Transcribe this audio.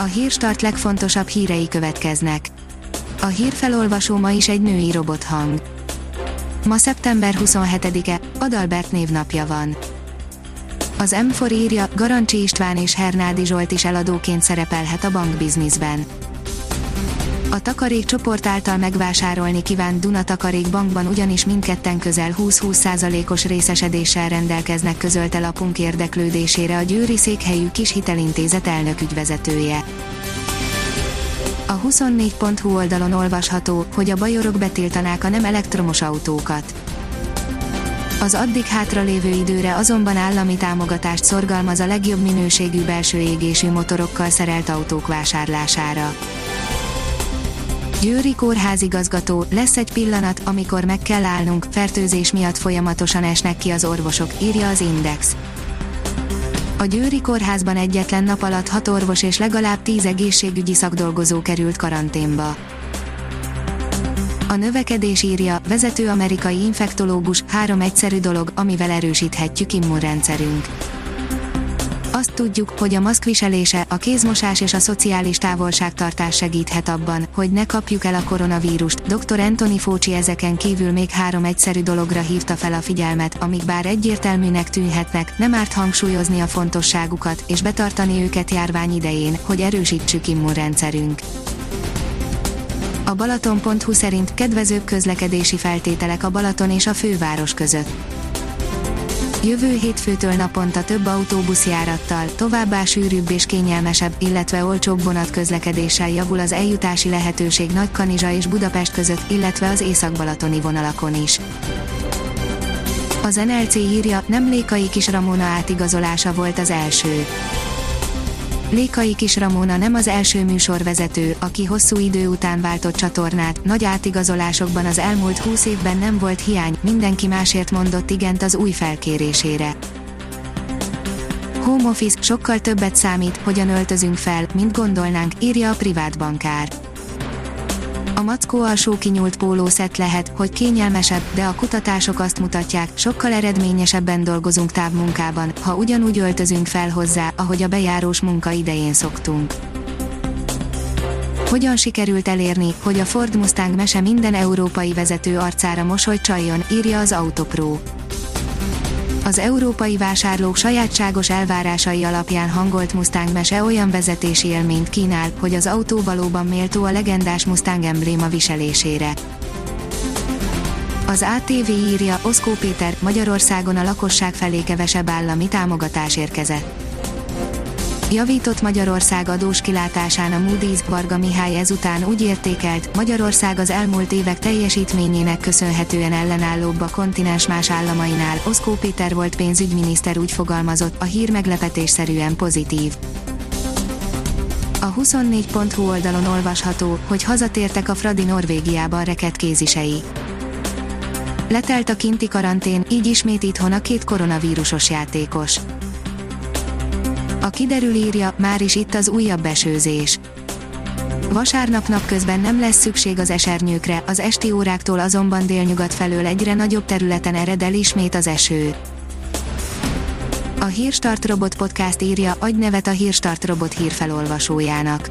A hírstart legfontosabb hírei következnek. A hírfelolvasó ma is egy női robothang. Ma szeptember 27-e, Adalbert névnapja van. Az M4 írja, Garancsi István és Hernádi Zsolt is eladóként szerepelhet a bankbizniszben. A Takarék csoport által megvásárolni kívánt Duna Takarék bankban ugyanis mindketten közel 20-20%-os részesedéssel rendelkeznek közölte lapunk érdeklődésére a győri székhelyű kis hitelintézet elnök ügyvezetője. A 24.hu oldalon olvasható, hogy a bajorok betiltanák a nem elektromos autókat. Az addig hátralévő időre azonban állami támogatást szorgalmaz a legjobb minőségű belső égésű motorokkal szerelt autók vásárlására. Győri kórházigazgató, lesz egy pillanat, amikor meg kell állnunk, fertőzés miatt folyamatosan esnek ki az orvosok, írja az Index. A Győri kórházban egyetlen nap alatt hat orvos és legalább tíz egészségügyi szakdolgozó került karanténba. A növekedés írja, vezető amerikai infektológus, három egyszerű dolog, amivel erősíthetjük immunrendszerünk. Azt tudjuk, hogy a maszkviselése, a kézmosás és a szociális távolságtartás segíthet abban, hogy ne kapjuk el a koronavírust. Dr. Anthony Fauci ezeken kívül még három egyszerű dologra hívta fel a figyelmet, amik bár egyértelműnek tűnhetnek, nem árt hangsúlyozni a fontosságukat, és betartani őket járvány idején, hogy erősítsük immunrendszerünk. A Balaton.hu szerint kedvezőbb közlekedési feltételek a Balaton és a főváros között Jövő hétfőtől naponta több autóbuszjárattal, továbbá sűrűbb és kényelmesebb, illetve olcsóbb vonatközlekedéssel javul az eljutási lehetőség Nagykanizsa és Budapest között, illetve az észak-balatoni vonalakon is. Az NLC írja, nem Lékai kis Ramona átigazolása volt az első. Lékai Kis Ramona nem az első műsorvezető, aki hosszú idő után váltott csatornát, nagy átigazolásokban az elmúlt húsz évben nem volt hiány, mindenki másért mondott igent az új felkérésére. Home Office sokkal többet számít, hogyan öltözünk fel, mint gondolnánk, írja a privát bankár. A mackó alsó kinyúlt pólószett lehet, hogy kényelmesebb, de a kutatások azt mutatják, sokkal eredményesebben dolgozunk távmunkában, ha ugyanúgy öltözünk fel hozzá, ahogy a bejárós munka idején szoktunk. Hogyan sikerült elérni, hogy a Ford Mustang mese minden európai vezető arcára mosoly csaljon, írja az Autopro az európai vásárlók sajátságos elvárásai alapján hangolt Mustang mese olyan vezetési élményt kínál, hogy az autó valóban méltó a legendás Mustang embléma viselésére. Az ATV írja, Oszkó Péter, Magyarországon a lakosság felé kevesebb állami támogatás érkezett. Javított Magyarország adós kilátásán a Moody's Varga Mihály ezután úgy értékelt, Magyarország az elmúlt évek teljesítményének köszönhetően ellenállóbb a kontinens más államainál. Oszkó Péter volt pénzügyminiszter úgy fogalmazott, a hír meglepetésszerűen pozitív. A 24.hu oldalon olvasható, hogy hazatértek a Fradi Norvégiában rekett kézisei. Letelt a kinti karantén, így ismét itthon a két koronavírusos játékos. A kiderül írja, már is itt az újabb esőzés. Vasárnap napközben nem lesz szükség az esernyőkre, az esti óráktól azonban délnyugat felől egyre nagyobb területen ered el ismét az eső. A Hírstart Robot Podcast írja, adj nevet a Hírstart Robot hírfelolvasójának.